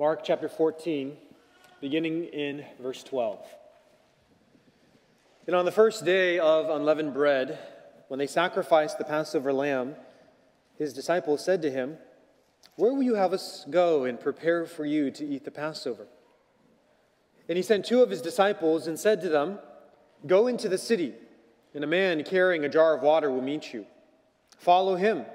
Mark chapter 14, beginning in verse 12. And on the first day of unleavened bread, when they sacrificed the Passover lamb, his disciples said to him, Where will you have us go and prepare for you to eat the Passover? And he sent two of his disciples and said to them, Go into the city, and a man carrying a jar of water will meet you. Follow him,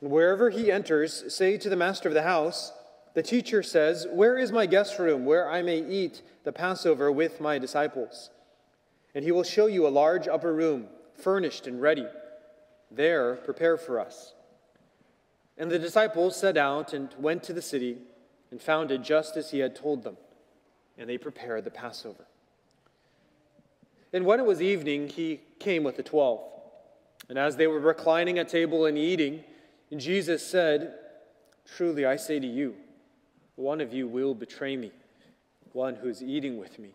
and wherever he enters, say to the master of the house, the teacher says, Where is my guest room where I may eat the Passover with my disciples? And he will show you a large upper room, furnished and ready. There, prepare for us. And the disciples set out and went to the city and found it just as he had told them. And they prepared the Passover. And when it was evening, he came with the twelve. And as they were reclining at table and eating, Jesus said, Truly I say to you, one of you will betray me, one who is eating with me.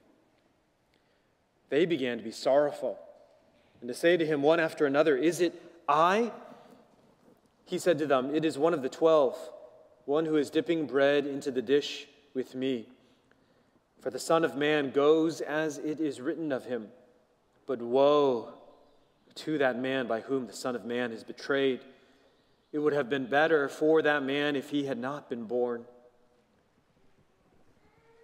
They began to be sorrowful and to say to him one after another, Is it I? He said to them, It is one of the twelve, one who is dipping bread into the dish with me. For the Son of Man goes as it is written of him. But woe to that man by whom the Son of Man is betrayed. It would have been better for that man if he had not been born.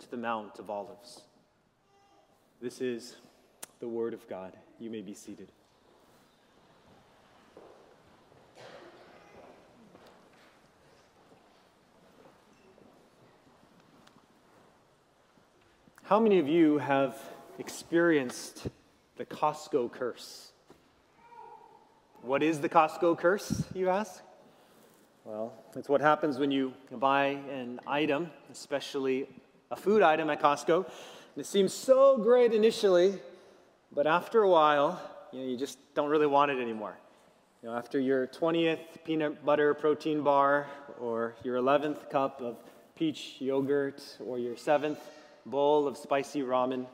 to the Mount of Olives. This is the Word of God. You may be seated. How many of you have experienced the Costco curse? What is the Costco curse, you ask? Well, it's what happens when you buy an item, especially a food item at Costco. And it seems so great initially, but after a while, you, know, you just don't really want it anymore. You know, after your 20th peanut butter protein bar, or your 11th cup of peach yogurt, or your 7th bowl of spicy ramen,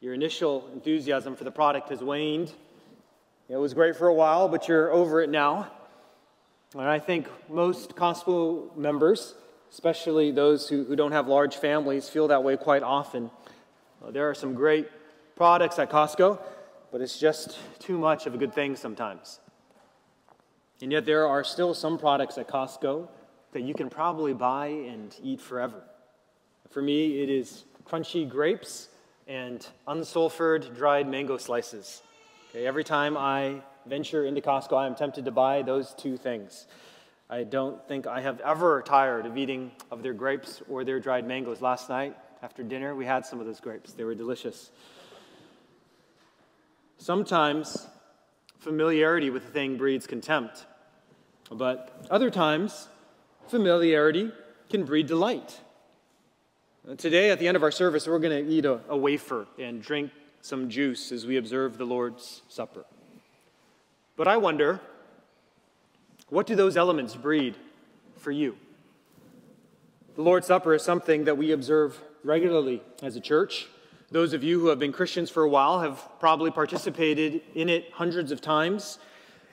your initial enthusiasm for the product has waned. It was great for a while, but you're over it now. And I think most Costco members especially those who, who don't have large families, feel that way quite often. Uh, there are some great products at Costco, but it's just too much of a good thing sometimes. And yet, there are still some products at Costco that you can probably buy and eat forever. For me, it is crunchy grapes and unsulfured dried mango slices. Okay, every time I venture into Costco, I am tempted to buy those two things. I don't think I have ever tired of eating of their grapes or their dried mangoes. Last night, after dinner, we had some of those grapes. They were delicious. Sometimes familiarity with a thing breeds contempt, but other times, familiarity can breed delight. Uh, today, at the end of our service, we're going to eat a, a wafer and drink some juice as we observe the Lord's Supper. But I wonder, what do those elements breed for you? The Lord's Supper is something that we observe regularly as a church. Those of you who have been Christians for a while have probably participated in it hundreds of times.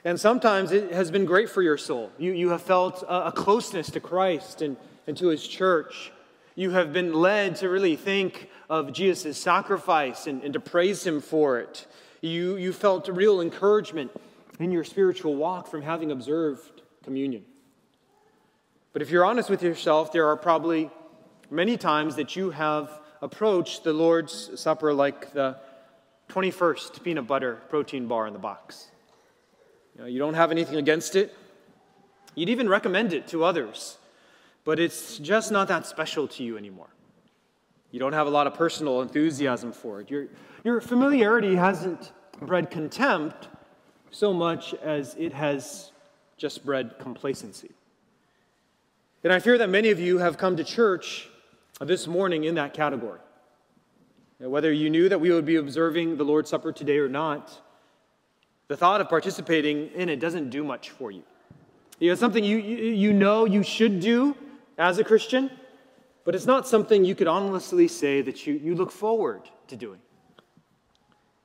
And sometimes it has been great for your soul. You, you have felt a, a closeness to Christ and, and to his church. You have been led to really think of Jesus' sacrifice and, and to praise him for it. You, you felt real encouragement in your spiritual walk from having observed communion. But if you're honest with yourself, there are probably many times that you have approached the Lord's Supper like the 21st peanut butter protein bar in the box. You, know, you don't have anything against it. You'd even recommend it to others, but it's just not that special to you anymore. You don't have a lot of personal enthusiasm for it. Your, your familiarity hasn't bred contempt, so much as it has just bred complacency. And I fear that many of you have come to church this morning in that category. Whether you knew that we would be observing the Lord's Supper today or not, the thought of participating in it doesn't do much for you. It's something you, you know you should do as a Christian, but it's not something you could honestly say that you, you look forward to doing.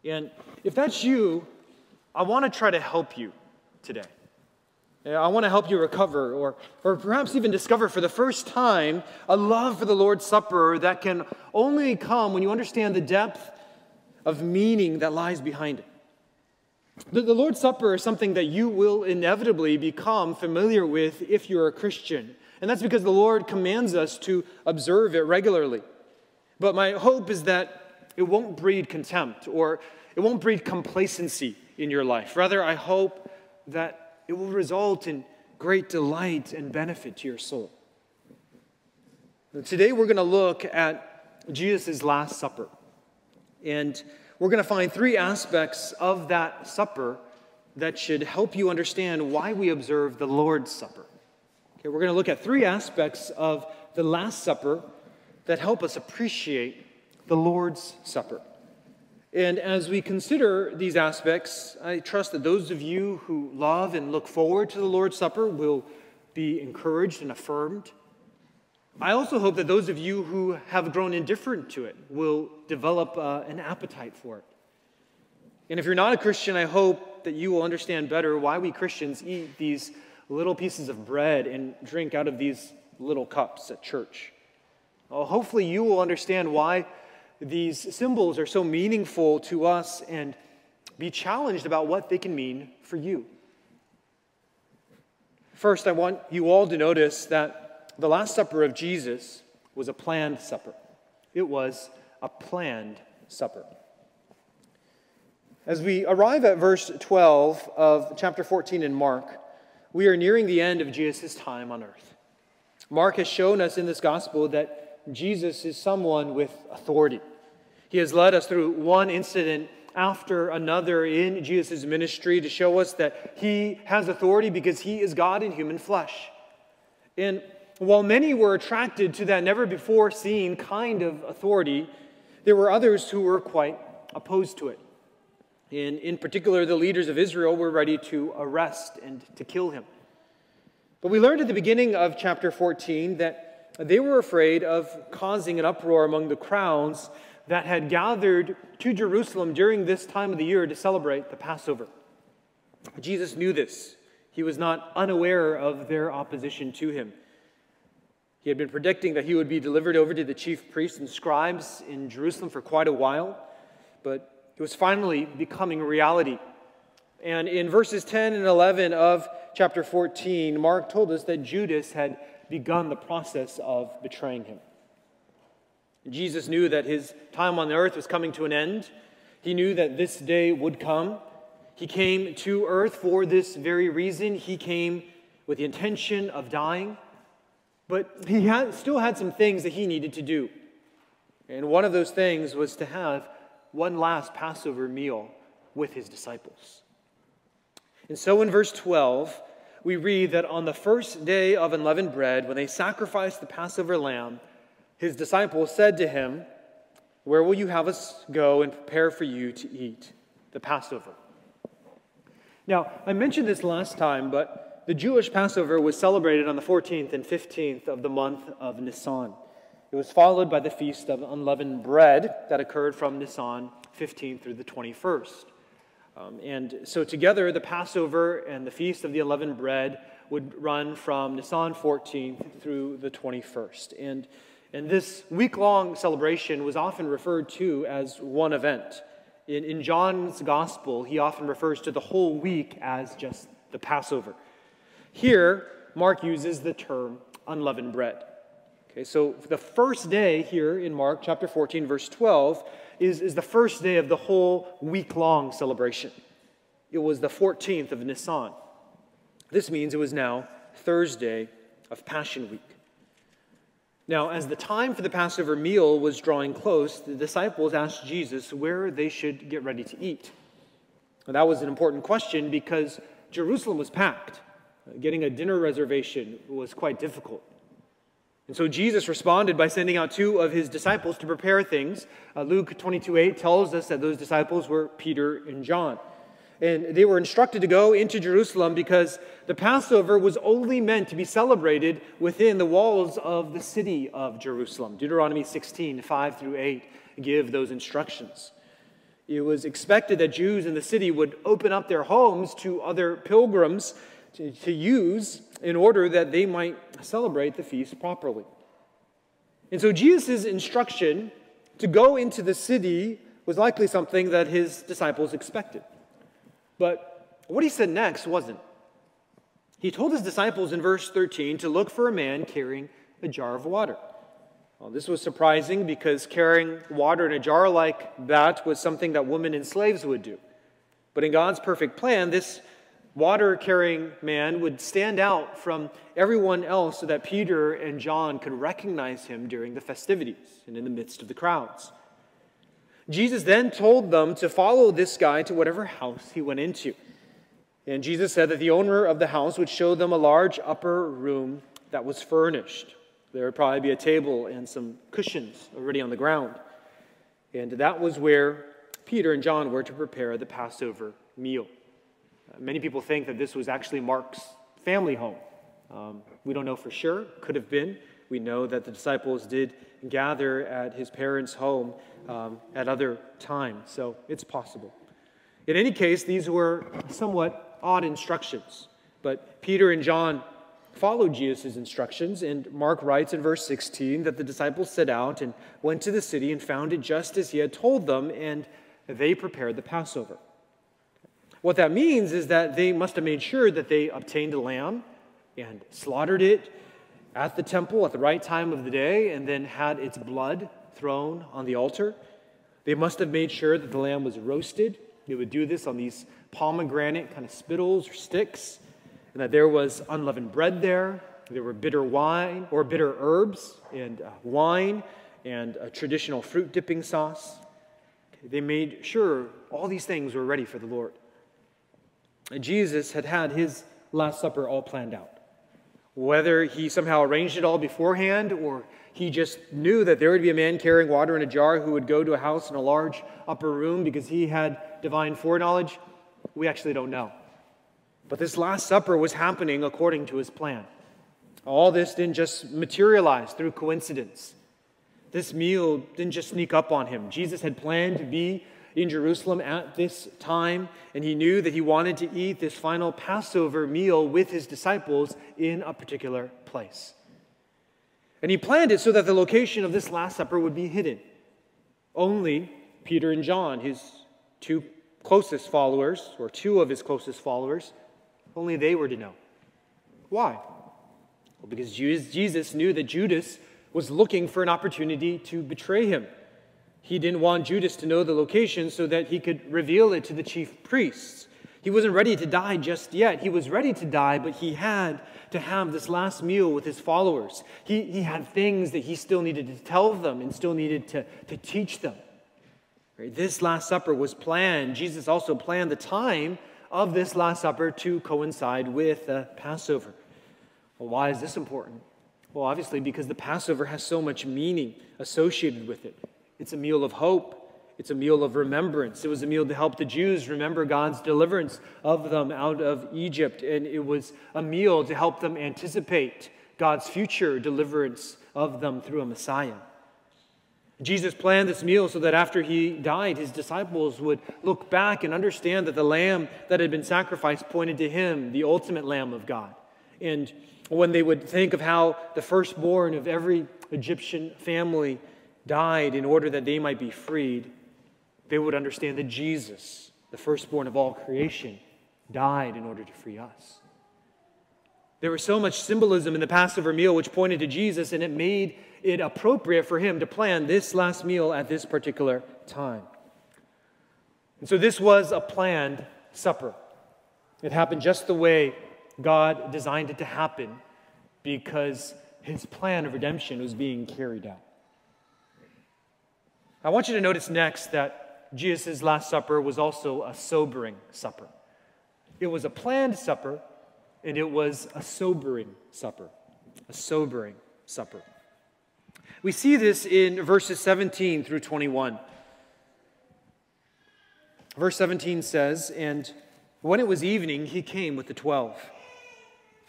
And if that's you, I want to try to help you today. I want to help you recover or, or perhaps even discover for the first time a love for the Lord's Supper that can only come when you understand the depth of meaning that lies behind it. The, the Lord's Supper is something that you will inevitably become familiar with if you're a Christian. And that's because the Lord commands us to observe it regularly. But my hope is that it won't breed contempt or it won't breed complacency in your life. Rather, I hope that it will result in great delight and benefit to your soul. Now, today, we're going to look at Jesus' Last Supper. And we're going to find three aspects of that supper that should help you understand why we observe the Lord's Supper. Okay, we're going to look at three aspects of the Last Supper that help us appreciate the Lord's Supper. And as we consider these aspects, I trust that those of you who love and look forward to the Lord's Supper will be encouraged and affirmed. I also hope that those of you who have grown indifferent to it will develop uh, an appetite for it. And if you're not a Christian, I hope that you will understand better why we Christians eat these little pieces of bread and drink out of these little cups at church. Well, hopefully, you will understand why these symbols are so meaningful to us and be challenged about what they can mean for you. First, I want you all to notice that the Last Supper of Jesus was a planned supper. It was a planned supper. As we arrive at verse 12 of chapter 14 in Mark, we are nearing the end of Jesus' time on earth. Mark has shown us in this gospel that Jesus is someone with authority. He has led us through one incident after another in Jesus' ministry to show us that he has authority because he is God in human flesh. And while many were attracted to that never before seen kind of authority, there were others who were quite opposed to it. And in particular, the leaders of Israel were ready to arrest and to kill him. But we learned at the beginning of chapter 14 that they were afraid of causing an uproar among the crowds that had gathered to Jerusalem during this time of the year to celebrate the Passover. Jesus knew this. He was not unaware of their opposition to him. He had been predicting that he would be delivered over to the chief priests and scribes in Jerusalem for quite a while, but it was finally becoming a reality. And in verses 10 and 11 of chapter 14, Mark told us that Judas had begun the process of betraying him. Jesus knew that his time on the earth was coming to an end. He knew that this day would come. He came to earth for this very reason. He came with the intention of dying, but he had, still had some things that he needed to do. And one of those things was to have one last Passover meal with his disciples. And so in verse 12, we read that on the first day of unleavened bread, when they sacrificed the Passover lamb, his disciples said to him, Where will you have us go and prepare for you to eat the Passover? Now, I mentioned this last time, but the Jewish Passover was celebrated on the 14th and 15th of the month of Nisan. It was followed by the Feast of Unleavened Bread that occurred from Nisan 15 through the 21st. Um, and so, together, the Passover and the Feast of the Unleavened Bread would run from Nisan 14th through the 21st. And, and this week long celebration was often referred to as one event. In, in John's Gospel, he often refers to the whole week as just the Passover. Here, Mark uses the term unleavened bread. Okay, so the first day here in Mark chapter 14, verse 12, is, is the first day of the whole week long celebration. It was the 14th of Nisan. This means it was now Thursday of Passion Week. Now, as the time for the Passover meal was drawing close, the disciples asked Jesus where they should get ready to eat. And that was an important question because Jerusalem was packed. Getting a dinner reservation was quite difficult. And so Jesus responded by sending out two of his disciples to prepare things. Uh, Luke 22 8 tells us that those disciples were Peter and John. And they were instructed to go into Jerusalem because the Passover was only meant to be celebrated within the walls of the city of Jerusalem. Deuteronomy 16 5 through 8 give those instructions. It was expected that Jews in the city would open up their homes to other pilgrims to, to use in order that they might celebrate the feast properly. And so Jesus' instruction to go into the city was likely something that his disciples expected. But what he said next wasn't. He told his disciples in verse 13 to look for a man carrying a jar of water. Well, this was surprising because carrying water in a jar like that was something that women and slaves would do. But in God's perfect plan, this water carrying man would stand out from everyone else so that Peter and John could recognize him during the festivities and in the midst of the crowds. Jesus then told them to follow this guy to whatever house he went into. And Jesus said that the owner of the house would show them a large upper room that was furnished. There would probably be a table and some cushions already on the ground. And that was where Peter and John were to prepare the Passover meal. Many people think that this was actually Mark's family home. Um, we don't know for sure, could have been. We know that the disciples did gather at his parents' home um, at other times, so it's possible. In any case, these were somewhat odd instructions, but Peter and John followed Jesus' instructions, and Mark writes in verse 16 that the disciples set out and went to the city and found it just as he had told them, and they prepared the Passover. What that means is that they must have made sure that they obtained a lamb and slaughtered it at the temple at the right time of the day and then had its blood thrown on the altar. They must have made sure that the lamb was roasted. They would do this on these pomegranate kind of spittles or sticks, and that there was unleavened bread there. There were bitter wine or bitter herbs and uh, wine and a traditional fruit dipping sauce. They made sure all these things were ready for the Lord. Jesus had had his Last Supper all planned out. Whether he somehow arranged it all beforehand or he just knew that there would be a man carrying water in a jar who would go to a house in a large upper room because he had divine foreknowledge, we actually don't know. But this Last Supper was happening according to his plan. All this didn't just materialize through coincidence. This meal didn't just sneak up on him. Jesus had planned to be in Jerusalem at this time, and he knew that he wanted to eat this final Passover meal with his disciples in a particular place. And he planned it so that the location of this Last Supper would be hidden. Only Peter and John, his two closest followers, or two of his closest followers, only they were to know. Why? Well, because Jesus knew that Judas was looking for an opportunity to betray him. He didn't want Judas to know the location so that he could reveal it to the chief priests. He wasn't ready to die just yet. He was ready to die, but he had to have this last meal with his followers. He, he had things that he still needed to tell them and still needed to, to teach them. Right? This Last Supper was planned. Jesus also planned the time of this Last Supper to coincide with the Passover. Well, why is this important? Well, obviously, because the Passover has so much meaning associated with it. It's a meal of hope. It's a meal of remembrance. It was a meal to help the Jews remember God's deliverance of them out of Egypt. And it was a meal to help them anticipate God's future deliverance of them through a Messiah. Jesus planned this meal so that after he died, his disciples would look back and understand that the lamb that had been sacrificed pointed to him, the ultimate lamb of God. And when they would think of how the firstborn of every Egyptian family died in order that they might be freed, they would understand that Jesus, the firstborn of all creation, died in order to free us. There was so much symbolism in the Passover meal which pointed to Jesus, and it made it appropriate for him to plan this last meal at this particular time. And so this was a planned supper. It happened just the way God designed it to happen because his plan of redemption was being carried out. I want you to notice next that Jesus' Last Supper was also a sobering supper. It was a planned supper, and it was a sobering supper. A sobering supper. We see this in verses 17 through 21. Verse 17 says, And when it was evening, he came with the twelve.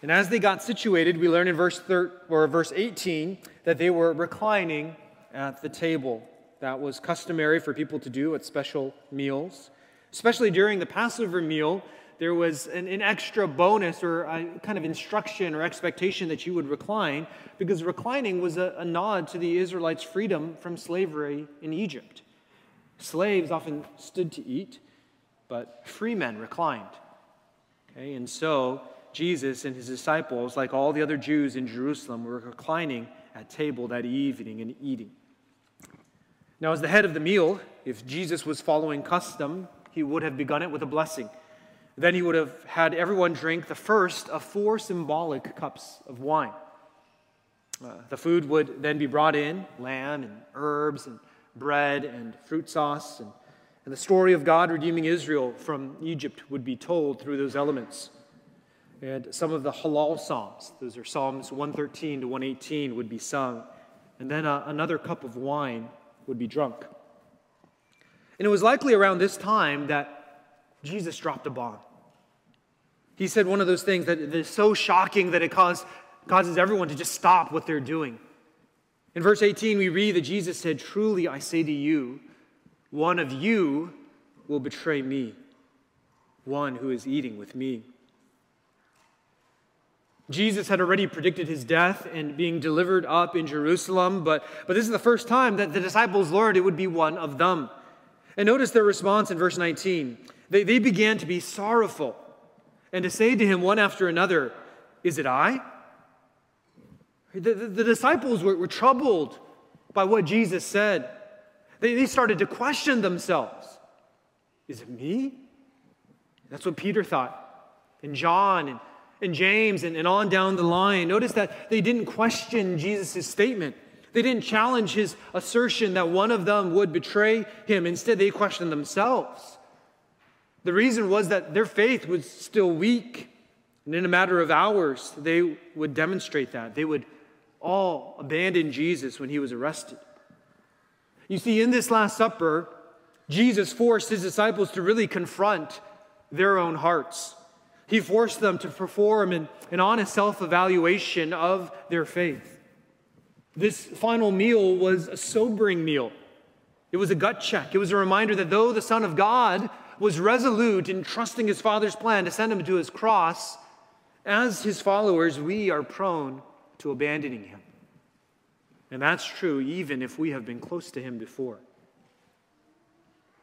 And as they got situated, we learn in verse, thir- or verse 18 that they were reclining at the table. That was customary for people to do at special meals. Especially during the Passover meal, there was an, an, extra bonus or kind of instruction or expectation that you would recline because reclining was a, a nod to the Israelites' freedom from slavery in Egypt. Slaves often stood to eat, but free men reclined. Okay, and so Jesus and his disciples, like all the other Jews in Jerusalem, were reclining at table that evening and eating. Now, as the head of the meal, if Jesus was following custom, he would have begun it with a blessing. Then he would have had everyone drink the first of four symbolic cups of wine. Uh, the food would then be brought in lamb and herbs and bread and fruit sauce. And, and the story of God redeeming Israel from Egypt would be told through those elements. And some of the Hallel Psalms, those are Psalms 113 to 118, would be sung. And then uh, another cup of wine would be drunk. And it was likely around this time that Jesus dropped a bomb. He said one of those things that is so shocking that it cause, causes everyone to just stop what they're doing. In verse 18, we read that Jesus said, Truly I say to you, one of you will betray me, one who is eating with me. Jesus had already predicted his death and being delivered up in Jerusalem, but, but this is the first time that the disciples learned it would be one of them. And notice their response in verse 19. They, they began to be sorrowful and to say to him one after another, Is it I? The, the, the disciples were, were, troubled by what Jesus said. They, they started to question themselves Is it me? That's what Peter thought, and John, and and James and, and on down the line. Notice that they didn't question Jesus' statement. They didn't challenge his assertion that one of them would betray him. Instead, they questioned themselves. The reason was that their faith was still weak. And in a matter of hours, they would demonstrate that. They would all abandon Jesus when he was arrested. You see, in this Last Supper, Jesus forced his disciples to really confront their own hearts. He forced them to perform an, an honest self evaluation of their faith. This final meal was a sobering meal. It was a gut check. It was a reminder that though the Son of God was resolute in trusting his Father's plan to send him to his cross, as his followers, we are prone to abandoning him. And that's true even if we have been close to him before.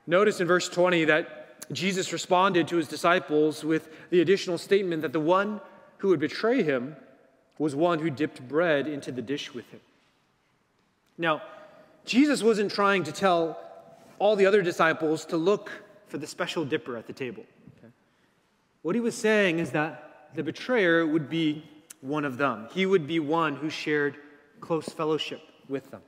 Notice in verse 20 that Jesus responded to his disciples with the additional statement that the one who would betray him was one who dipped bread into the dish with him. Now, Jesus wasn't trying to tell all the other disciples to look for the special dipper at the table. Okay? What he was saying is that the betrayer would be one of them. He would be one who shared close fellowship with them,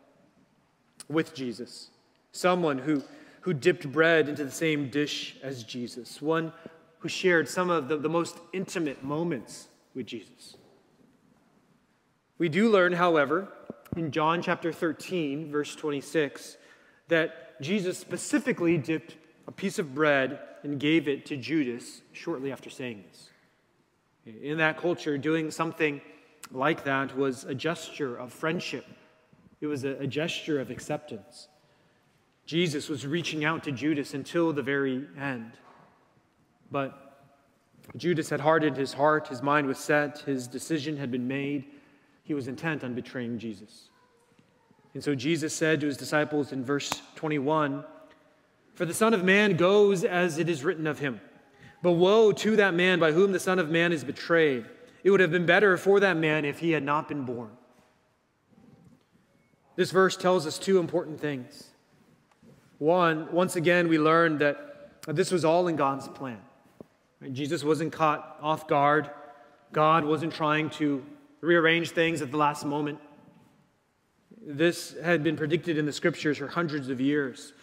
with Jesus. Someone who who dipped bread into the same dish as Jesus, one who shared some of the, the most intimate moments with Jesus. We do learn, however, in John chapter 13, verse 26, that Jesus specifically dipped a piece of bread and gave it to Judas shortly after saying this. In that culture, doing something like that was a gesture of friendship, it was a, a gesture of acceptance. Jesus was reaching out to Judas until the very end. But Judas had hardened his heart, his mind was set, his decision had been made. He was intent on betraying Jesus. And so Jesus said to his disciples in verse 21 For the Son of Man goes as it is written of him. But woe to that man by whom the Son of Man is betrayed. It would have been better for that man if he had not been born. This verse tells us two important things. One, once again, we learned that this was all in God's plan. Jesus wasn't caught off guard. God wasn't trying to rearrange things at the last moment. This had been predicted in the scriptures for hundreds of years.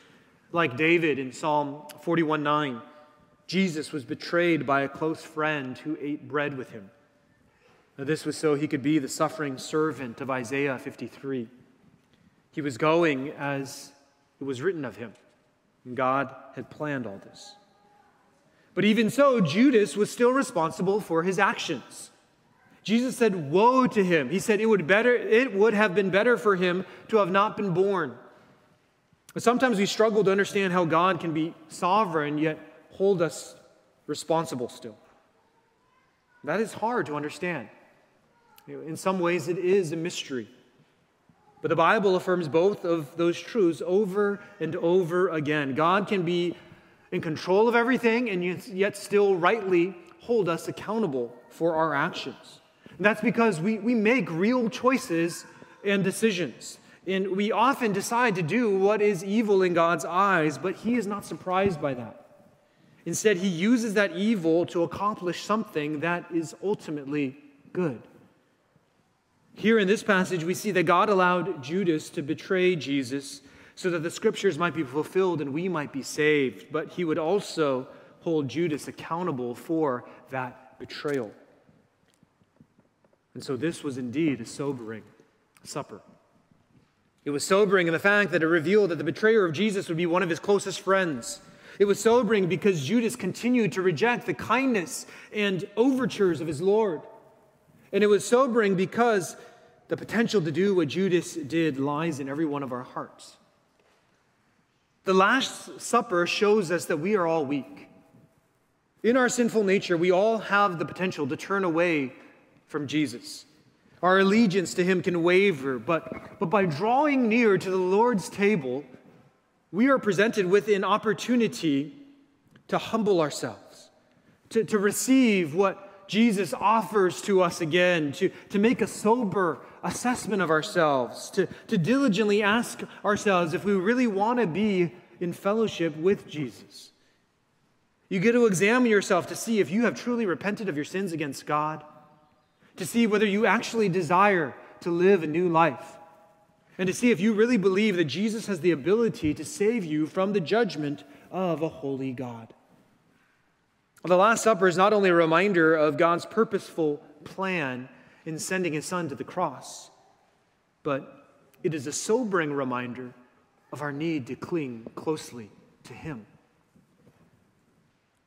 Like David in Psalm 41 9, Jesus was betrayed by a close friend who ate bread with him. This was so he could be the suffering servant of Isaiah 53. He was going as it was written of him. And God had planned all this. But even so, Judas was still responsible for his actions. Jesus said, Woe to him. He said, it would, better, it would have been better for him to have not been born. But sometimes we struggle to understand how God can be sovereign yet hold us responsible still. That is hard to understand. In some ways, it is a mystery. But the Bible affirms both of those truths over and over again. God can be in control of everything and yet still rightly hold us accountable for our actions. And that's because we, we make real choices and decisions. And we often decide to do what is evil in God's eyes, but He is not surprised by that. Instead, He uses that evil to accomplish something that is ultimately good. Here in this passage, we see that God allowed Judas to betray Jesus so that the scriptures might be fulfilled and we might be saved. But he would also hold Judas accountable for that betrayal. And so this was indeed a sobering supper. It was sobering in the fact that it revealed that the betrayer of Jesus would be one of his closest friends. It was sobering because Judas continued to reject the kindness and overtures of his Lord. And it was sobering because the potential to do what Judas did lies in every one of our hearts. The Last Supper shows us that we are all weak. In our sinful nature, we all have the potential to turn away from Jesus. Our allegiance to him can waver, but, but by drawing near to the Lord's table, we are presented with an opportunity to humble ourselves, to, to receive what Jesus offers to us again, to, to make a sober assessment of ourselves, to, to diligently ask ourselves if we really want to be in fellowship with Jesus. You get to examine yourself to see if you have truly repented of your sins against God, to see whether you actually desire to live a new life, and to see if you really believe that Jesus has the ability to save you from the judgment of a holy God. The Last Supper is not only a reminder of God's purposeful plan in sending his son to the cross, but it is a sobering reminder of our need to cling closely to him.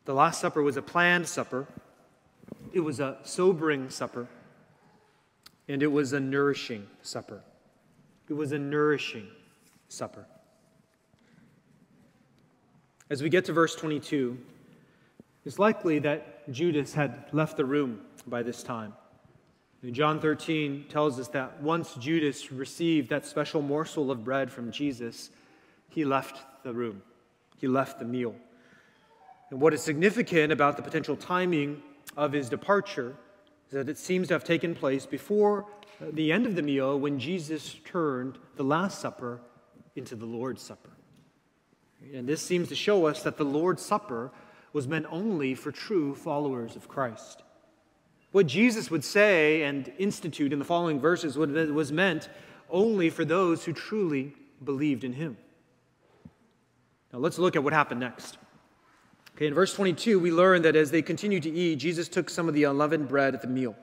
The Last Supper was a planned supper, it was a sobering supper, and it was a nourishing supper. It was a nourishing supper. As we get to verse 22, it's likely that Judas had left the room by this time. John 13 tells us that once Judas received that special morsel of bread from Jesus, he left the room, he left the meal. And what is significant about the potential timing of his departure is that it seems to have taken place before the end of the meal when Jesus turned the Last Supper into the Lord's Supper. And this seems to show us that the Lord's Supper was meant only for true followers of Christ. What Jesus would say and institute in the following verses was meant only for those who truly believed in him. Now let's look at what happened next. Okay, in verse 22, we learn that as they continued to eat, Jesus took some of the unleavened bread at the meal,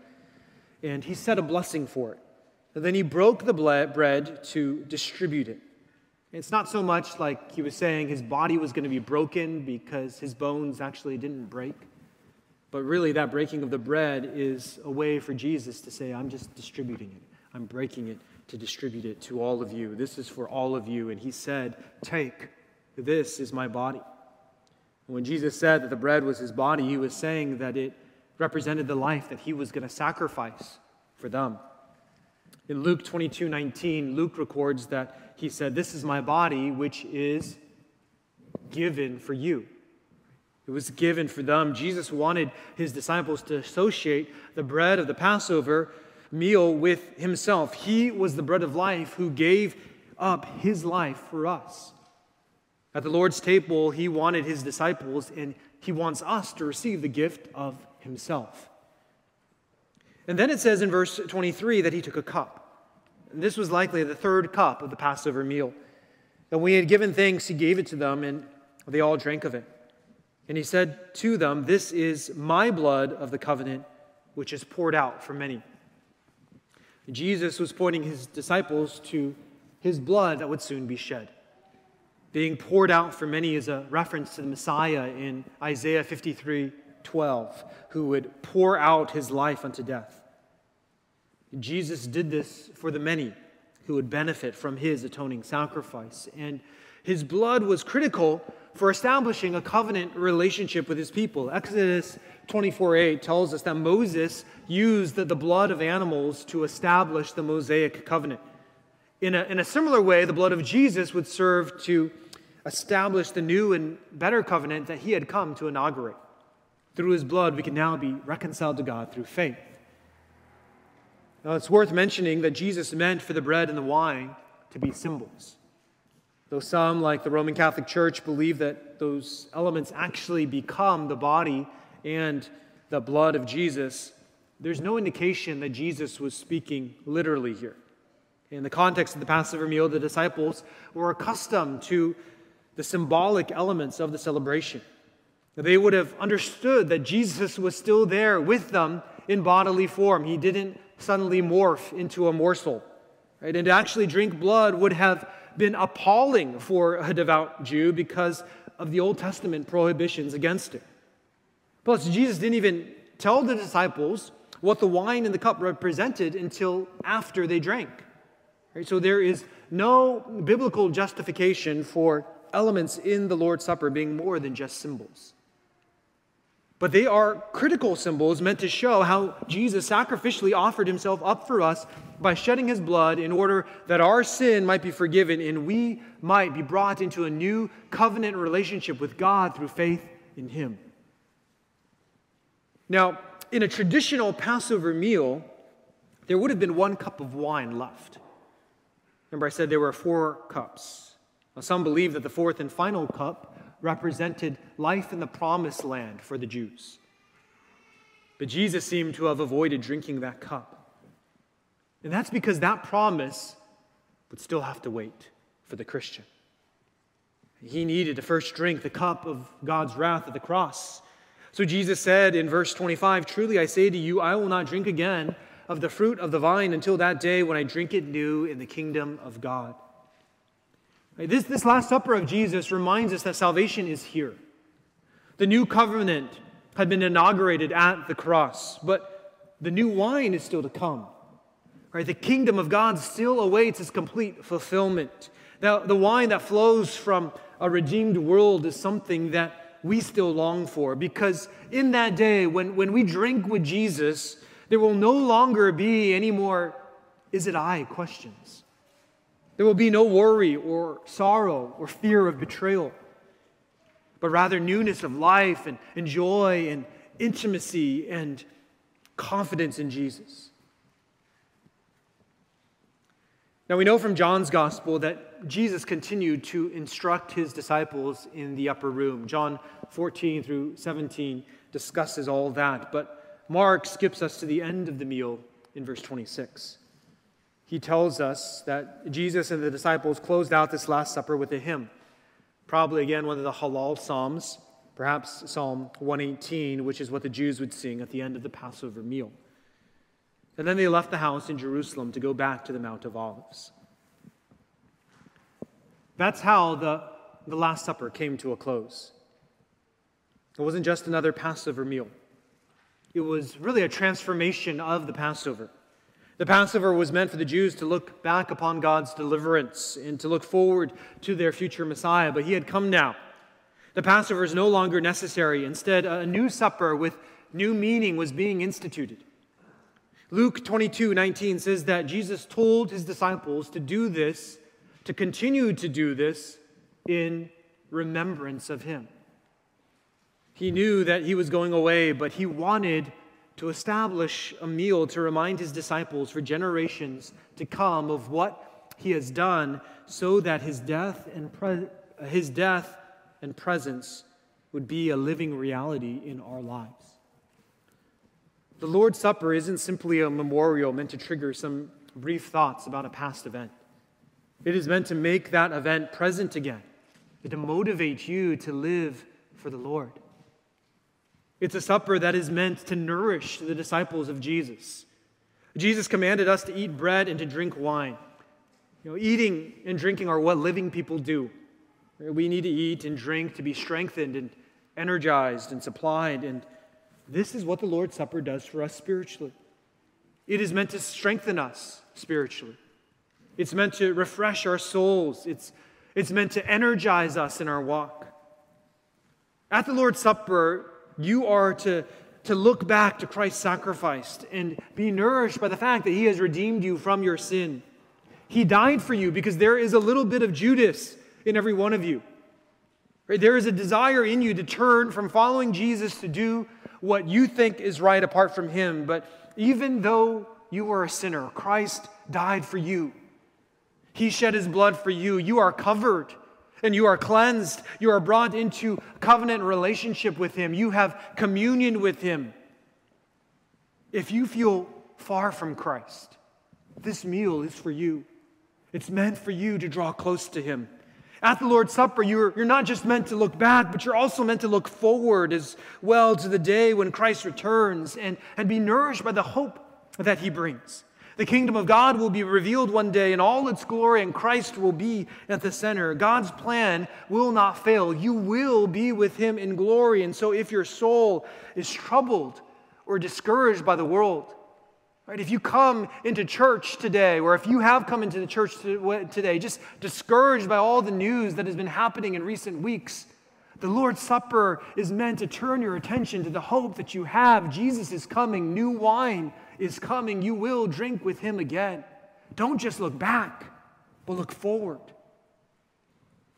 and he said a blessing for it. And then he broke the bread to distribute it. It's not so much like he was saying his body was going to be broken because his bones actually didn't break. But really, that breaking of the bread is a way for Jesus to say, I'm just distributing it. I'm breaking it to distribute it to all of you. This is for all of you. And he said, Take, this is my body. And when Jesus said that the bread was his body, he was saying that it represented the life that he was going to sacrifice for them. In Luke 22 19, Luke records that he said, This is my body, which is given for you. It was given for them. Jesus wanted his disciples to associate the bread of the Passover meal with himself. He was the bread of life who gave up his life for us. At the Lord's table, he wanted his disciples and he wants us to receive the gift of himself. And then it says in verse 23 that he took a cup. And this was likely the third cup of the Passover meal. And when he had given thanks, he gave it to them, and they all drank of it. And he said to them, This is my blood of the covenant, which is poured out for many. Jesus was pointing his disciples to his blood that would soon be shed. Being poured out for many is a reference to the Messiah in Isaiah 53 12, who would pour out his life unto death. Jesus did this for the many who would benefit from his atoning sacrifice. And his blood was critical for establishing a covenant relationship with his people. Exodus 24 8 tells us that Moses used the, the blood of animals to establish the Mosaic covenant. In a, in a similar way, the blood of Jesus would serve to establish the new and better covenant that he had come to inaugurate. Through his blood, we can now be reconciled to God through faith. Now, it's worth mentioning that Jesus meant for the bread and the wine to be symbols. Though some, like the Roman Catholic Church, believe that those elements actually become the body and the blood of Jesus, there's no indication that Jesus was speaking literally here. In the context of the Passover meal, the disciples were accustomed to the symbolic elements of the celebration. They would have understood that Jesus was still there with them in bodily form. He didn't suddenly morph into a morsel. Right? And to actually drink blood would have been appalling for a devout Jew because of the Old Testament prohibitions against it. Plus, Jesus didn't even tell the disciples what the wine in the cup represented until after they drank. Right? So there is no biblical justification for elements in the Lord's Supper being more than just symbols. But they are critical symbols meant to show how Jesus sacrificially offered himself up for us by shedding his blood in order that our sin might be forgiven and we might be brought into a new covenant relationship with God through faith in him. Now, in a traditional Passover meal, there would have been one cup of wine left. Remember, I said there were four cups. Now, some believe that the fourth and final cup represented life in the promised land for the Jews. But Jesus seemed to have avoided drinking that cup. And that's because that promise would still have to wait for the Christian. He needed to first drink the cup of God's wrath at the cross. So Jesus said in verse 25 Truly I say to you, I will not drink again of the fruit of the vine until that day when I drink it new in the kingdom of God. This, this Last Supper of Jesus reminds us that salvation is here. The new covenant had been inaugurated at the cross, but the new wine is still to come. Right? The kingdom of God still awaits its complete fulfillment. Now, the wine that flows from a redeemed world is something that we still long for because in that day, when, when we drink with Jesus, there will no longer be any more, is it I questions. There will be no worry or sorrow or fear of betrayal, but rather newness of life and, and joy and intimacy and confidence in Jesus. Now, we know from John's gospel that Jesus continued to instruct his disciples in the upper room. John 14 through 17 discusses all that, but Mark skips us to the end of the meal in verse 26 he tells us that Jesus and the disciples closed out this Last Supper with a hymn. Probably, again, one of the Hallel Psalms, perhaps Psalm 118, which is what the Jews would sing at the end of the Passover meal. And then they left the house in Jerusalem to go back to the Mount of Olives. That's how the, the Last Supper came to a close. It wasn't just another Passover meal, it was really a transformation of the Passover. The Passover was meant for the Jews to look back upon God's deliverance and to look forward to their future Messiah, but he had come now. The Passover is no longer necessary. Instead, a new supper with new meaning was being instituted. Luke 22 19 says that Jesus told his disciples to do this, to continue to do this in remembrance of him. He knew that he was going away, but he wanted to establish a meal to remind his disciples for generations to come of what he has done so that his death and, pre- his death and presence would be a living reality in our lives. The Lord's Supper isn't simply a memorial meant to trigger some brief thoughts about a past event. It is meant to make that event present again, to motivate you to live for the Lord. It's a supper that is meant to nourish the disciples of Jesus. Jesus commanded us to eat bread and to drink wine. You know, eating and drinking are what living people do. We need to eat and drink to be strengthened and energized and supplied. And this is what the Lord's Supper does for us spiritually. It is meant to strengthen us spiritually. It's meant to refresh our souls. It's, it's meant to energize us in our walk. At the Lord's Supper, you are to, to look back to Christ's sacrifice and be nourished by the fact that He has redeemed you from your sin. He died for you because there is a little bit of Judas in every one of you. Right? There is a desire in you to turn from following Jesus to do what you think is right apart from Him. But even though you were a sinner, Christ died for you. He shed His blood for you. You are covered and you are cleansed. You are brought into covenant relationship with Him. You have communion with Him. If you feel far from Christ, this meal is for you. It's meant for you to draw close to Him. At the Lord's Supper, you're, you're not just meant to look back, but you're also meant to look forward as well to the day when Christ returns and, and be nourished by the hope that He brings. The kingdom of God will be revealed one day in all its glory, and Christ will be at the center. God's plan will not fail. You will be with Him in glory. And so, if your soul is troubled or discouraged by the world, Right? If you come into church today, or if you have come into the church today, just discouraged by all the news that has been happening in recent weeks, the Lord's Supper is meant to turn your attention to the hope that you have. Jesus is coming, new wine is coming. You will drink with him again. Don't just look back, but look forward.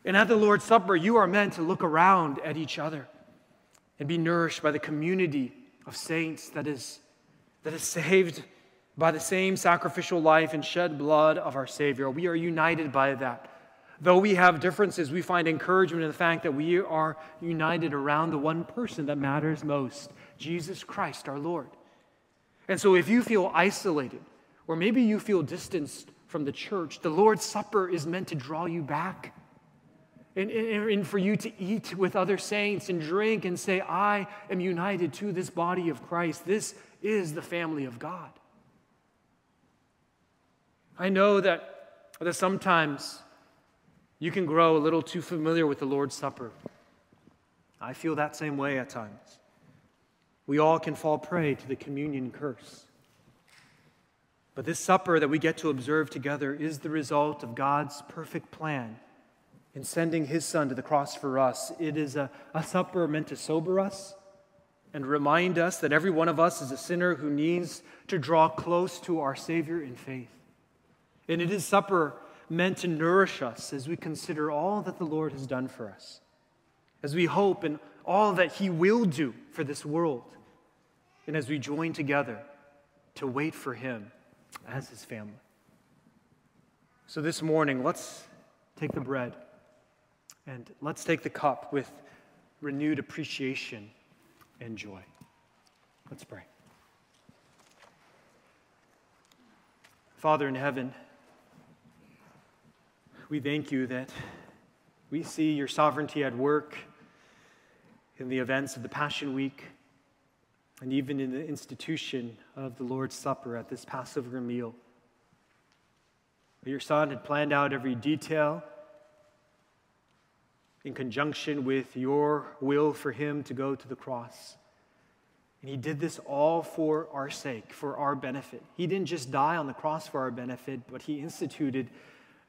And at the Lord's Supper, you are meant to look around at each other and be nourished by the community of saints that is, that is saved by the same sacrificial life and shed blood of our Savior. We are united by that. Though we have differences, we find encouragement in the fact that we are united around the one person that matters most Jesus Christ, our Lord. And so, if you feel isolated, or maybe you feel distanced from the church, the Lord's Supper is meant to draw you back. And, and, and, for you to eat with other saints and drink and say, I am united to this body of Christ. This is the family of God. I know that, that sometimes you can grow a little too familiar with the Lord's Supper. I feel that same way at times. We all can fall prey to the communion curse. But this supper that we get to observe together is the result of God's perfect plan in sending his son to the cross for us. It is a, a supper meant to sober us and remind us that every one of us is a sinner who needs to draw close to our Savior in faith. And it is supper meant to nourish us as we consider all that the Lord has done for us, as we hope in all that He will do for this world, and as we join together to wait for Him as His family. So this morning, let's take the bread and let's take the cup with renewed appreciation and joy. Let's pray. Father in heaven, we thank you that we see your sovereignty at work in the events of the Passion Week and even in the institution of the Lord's Supper at this Passover meal. Your Son had planned out every detail in conjunction with your will for him to go to the cross. And he did this all for our sake, for our benefit. He didn't just die on the cross for our benefit, but he instituted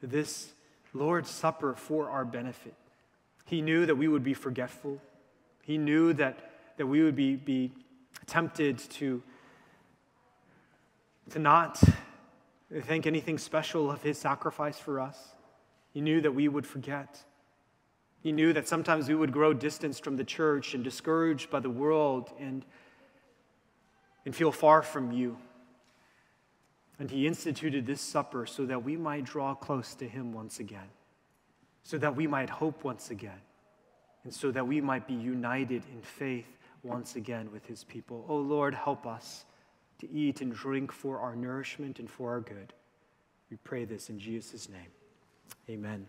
this Lord's Supper for our benefit. He knew that we would be forgetful. He knew that, that we would be, be tempted to, to not think anything special of his sacrifice for us. He knew that we would forget. He knew that sometimes we would grow distanced from the church and discouraged by the world and, and feel far from you. And he instituted this supper so that we might draw close to him once again, so that we might hope once again, and so that we might be united in faith once again with his people. Oh Lord, help us to eat and drink for our nourishment and for our good. We pray this in Jesus' name. Amen.